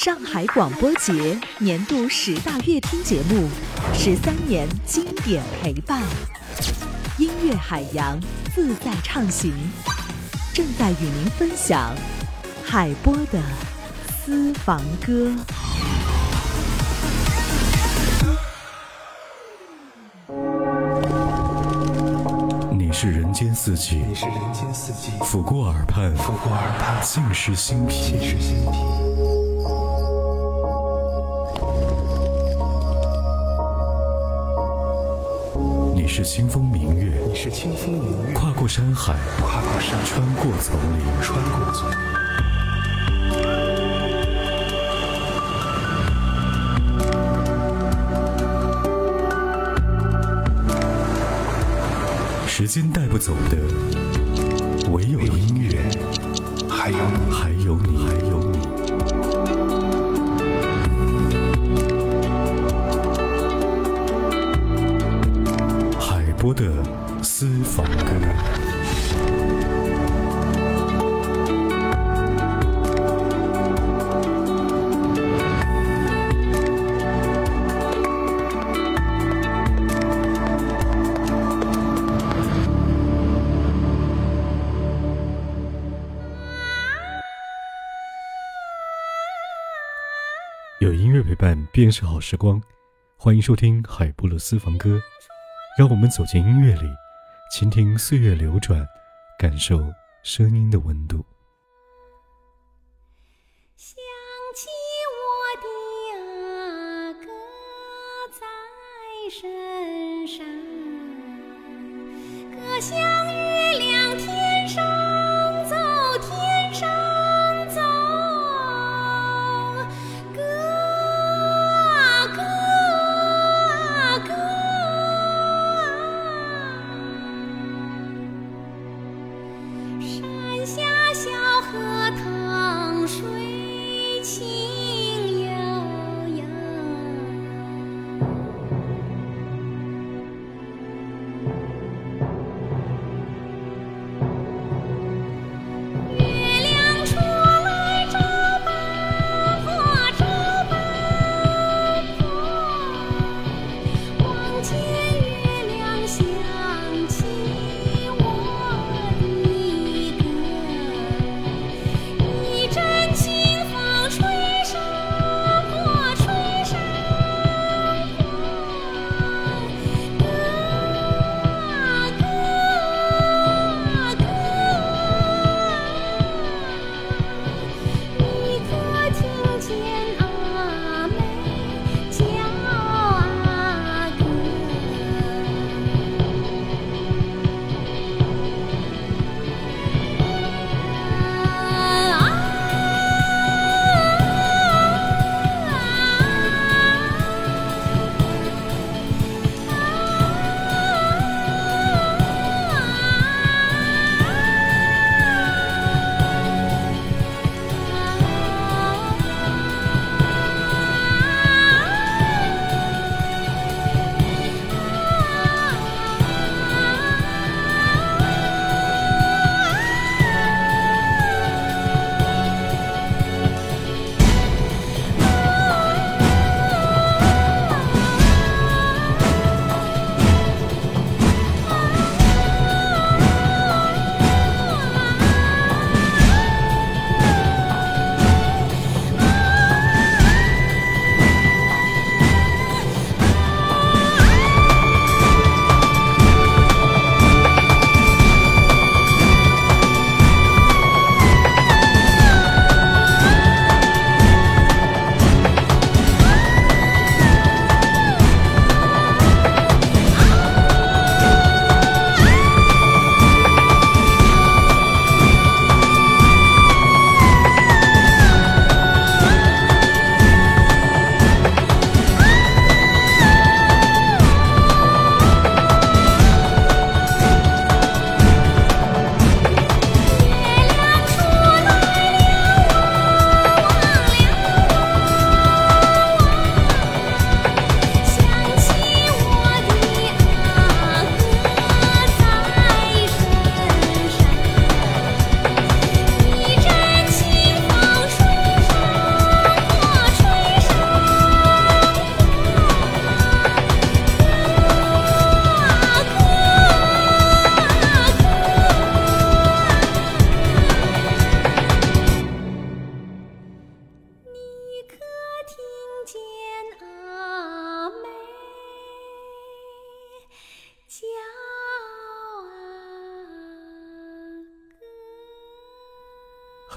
上海广播节年度十大乐听节目，十三年经典陪伴，音乐海洋自在畅行，正在与您分享海波的私房歌。你是人间四季，你是人间四季，抚过耳畔，抚过耳畔，尽是心脾，尽是心脾。是清风明月，你是清风明月，跨过山海，跨过山，穿过丛林，穿过丛林。时间带不走的，唯有音乐，还有你，还有你，还有你。私房歌。有音乐陪伴便是好时光，欢迎收听海波的私房歌，让我们走进音乐里，倾听岁月流转，感受声音的温度。想起我的阿哥在身上，歌像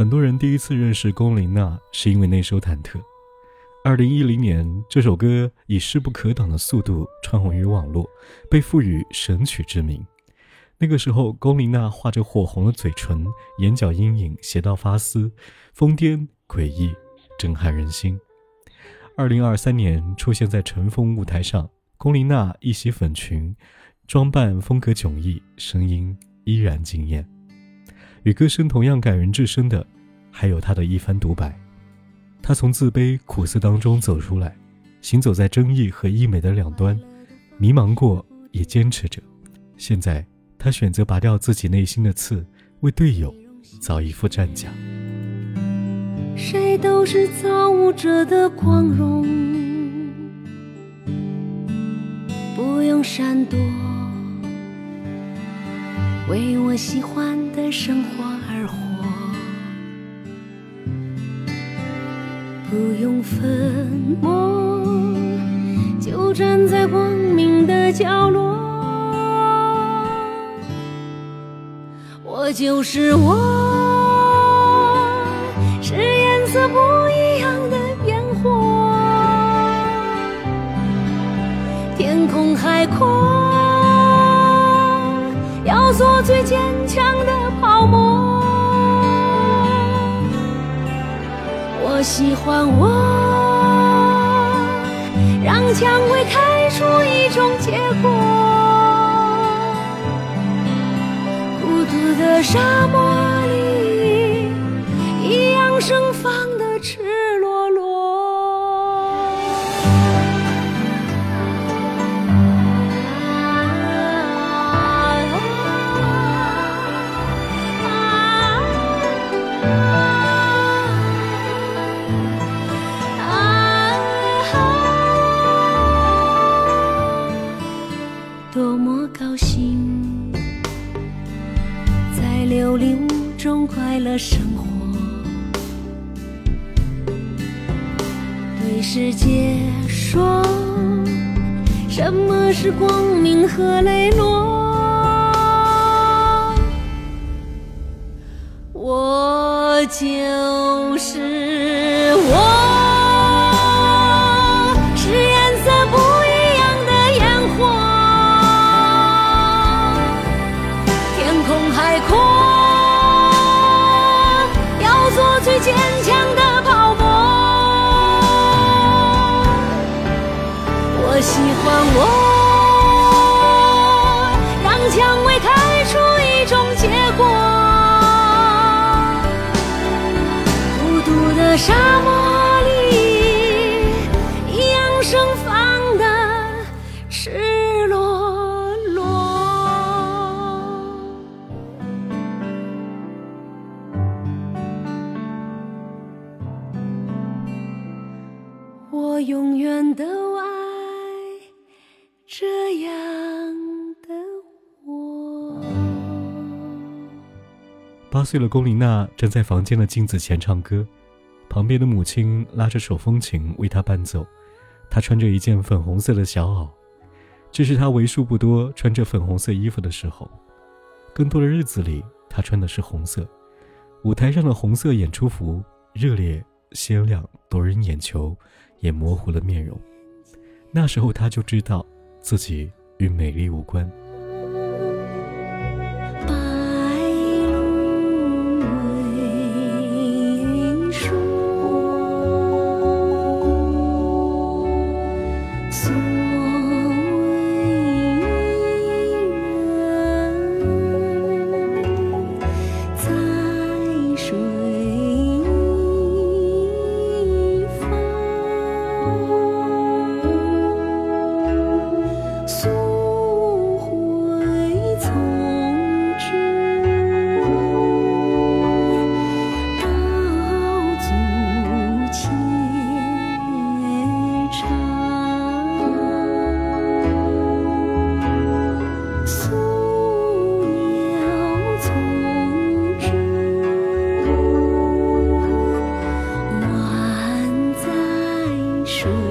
很多人第一次认识龚琳娜是因为那首《忐忑》。二零一零年，这首歌以势不可挡的速度窜红于网络，被赋予神曲之名。那个时候，龚琳娜画着火红的嘴唇，眼角阴影斜到发丝，疯癫诡异，震撼人心。二零二三年出现在乘风舞台上，龚琳娜一袭粉裙，装扮风格迥异，声音依然惊艳。与歌声同样感人至深的，还有他的一番独白。他从自卑苦涩当中走出来，行走在争议和溢美的两端，迷茫过也坚持着。现在，他选择拔掉自己内心的刺，为队友造一副战甲。谁都是造物者的光荣，不用闪躲，为我喜欢的生活而活，不用粉墨，就站在光明的角落，我就是我。是颜色不一样的烟火，天空海阔，做最坚强的泡沫。我喜欢我，让蔷薇开出一种结果。孤独的沙漠种快乐生活。对世界说，什么是光明和磊落？我就是。我八岁的龚琳娜站在房间的镜子前唱歌，旁边的母亲拉着手风琴为她伴奏。她穿着一件粉红色的小袄，这是她为数不多穿着粉红色衣服的时候。更多的日子里，她穿的是红色。舞台上的红色演出服热烈、鲜亮、夺人眼球，也模糊了面容。那时候，她就知道自己与美丽无关。shoes.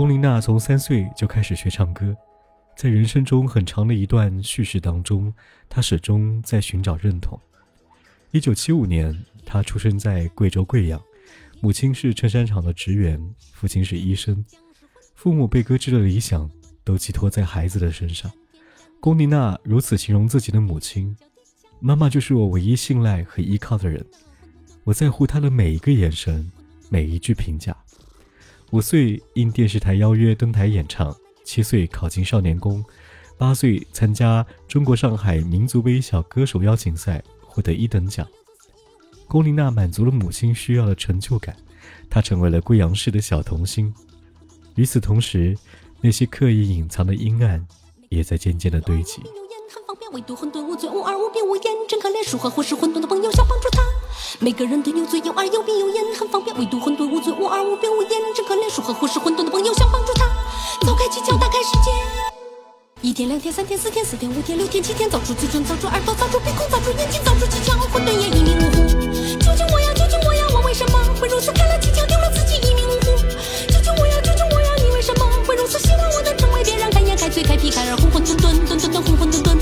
龚琳娜从三岁就开始学唱歌，在人生中很长的一段叙事当中，她始终在寻找认同。一九七五年，她出生在贵州贵阳，母亲是衬衫厂的职员，父亲是医生，父母被搁置的理想都寄托在孩子的身上。龚琳娜如此形容自己的母亲：“妈妈就是我唯一信赖和依靠的人，我在乎她的每一个眼神，每一句评价。”五岁应电视台邀约登台演唱，七岁考进少年宫，八岁参加中国上海民族微小歌手邀请赛，获得一等奖。龚琳娜满足了母亲需要的成就感，她成为了贵阳市的小童星。与此同时，那些刻意隐藏的阴暗。也在渐渐的堆积。很方便，唯独混沌无嘴无耳无鼻无眼，真可怜。舒和或是混沌的朋友想帮助他。每个人都有嘴有耳有鼻有眼，很方便，唯独混沌无嘴无耳无鼻无眼，真可怜。舒和或是混沌的朋友想帮助他。走开犄角，打开世界。一天两天三天四天四天五天六天七天，造出嘴唇，造出耳朵，造出鼻孔，造出眼睛，造出七窍，混沌也一命呜呼。救救我呀！救救我呀！我为什么会如此？开了七窍，丢了自己，一命呜呼。救救我呀！救救我呀！你为什么会如此？希望我能成为别人开眼开嘴开皮开耳混混沌沌沌沌沌混混沌沌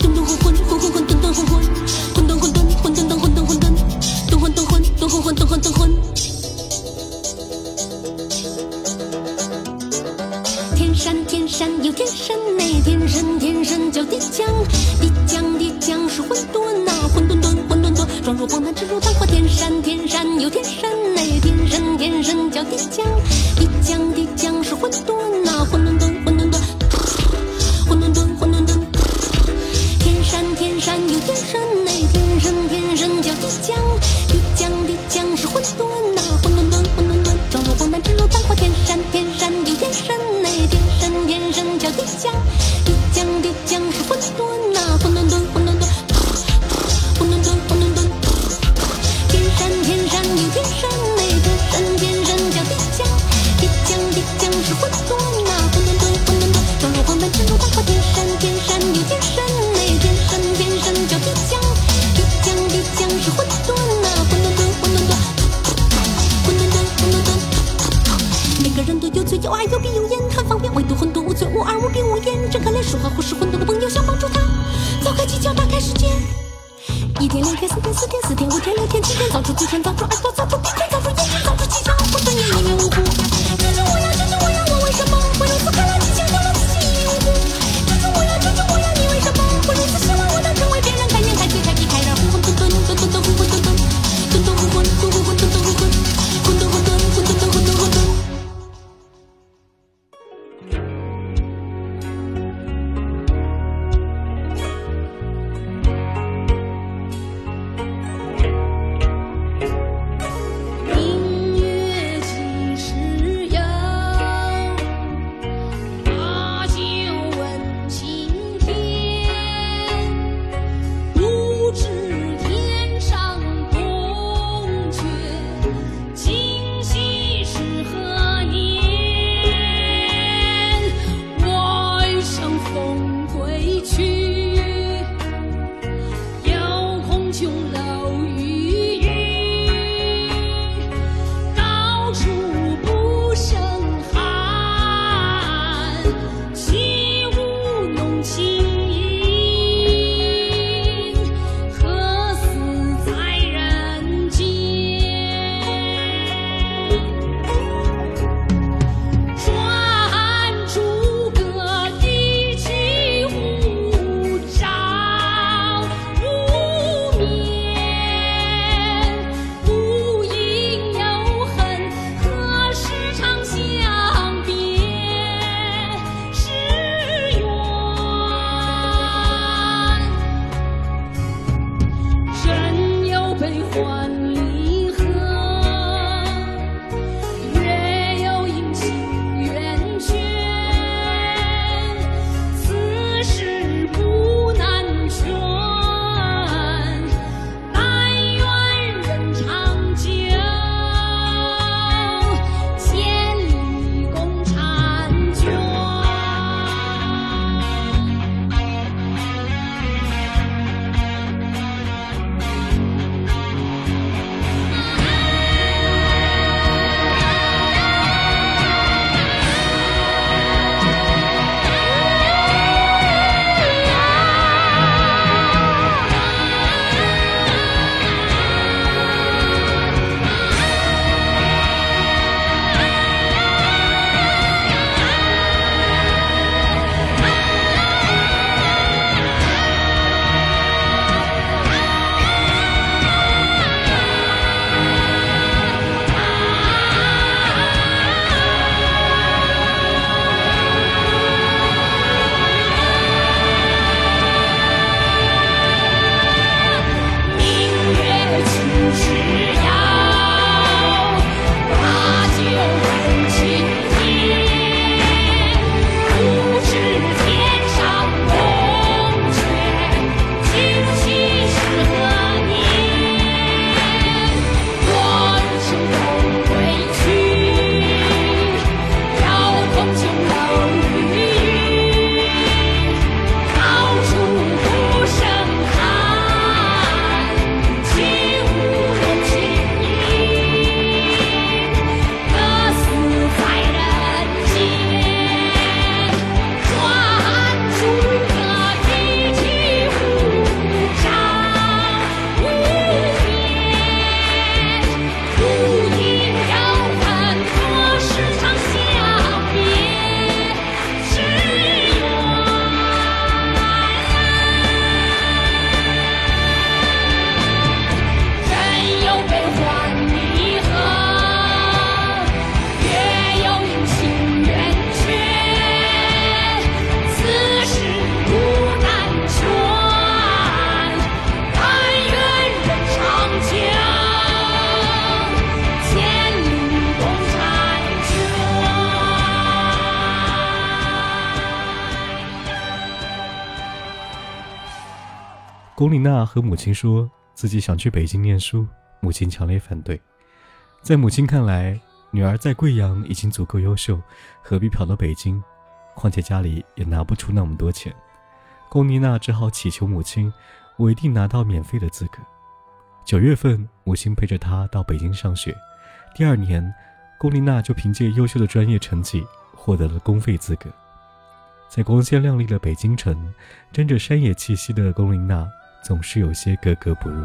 沌沌混混混混混沌沌混混山天山有天神嘞，天山天山叫地江，地江地江是混沌呐，混沌沌混沌沌，状如黄檀，直如丹火。天山天山有天神嘞，天山天山叫地江，地江地江是混沌呐，混沌沌混沌沌，混沌沌混沌沌。天山天山有天山 what? 龚琳娜和母亲说自己想去北京念书，母亲强烈反对。在母亲看来，女儿在贵阳已经足够优秀，何必跑到北京？况且家里也拿不出那么多钱。龚琳娜只好祈求母亲，我一定拿到免费的资格。九月份，母亲陪着她到北京上学。第二年，龚琳娜就凭借优秀的专业成绩获得了公费资格。在光鲜亮丽的北京城，沾着山野气息的龚琳娜总是有些格格不入。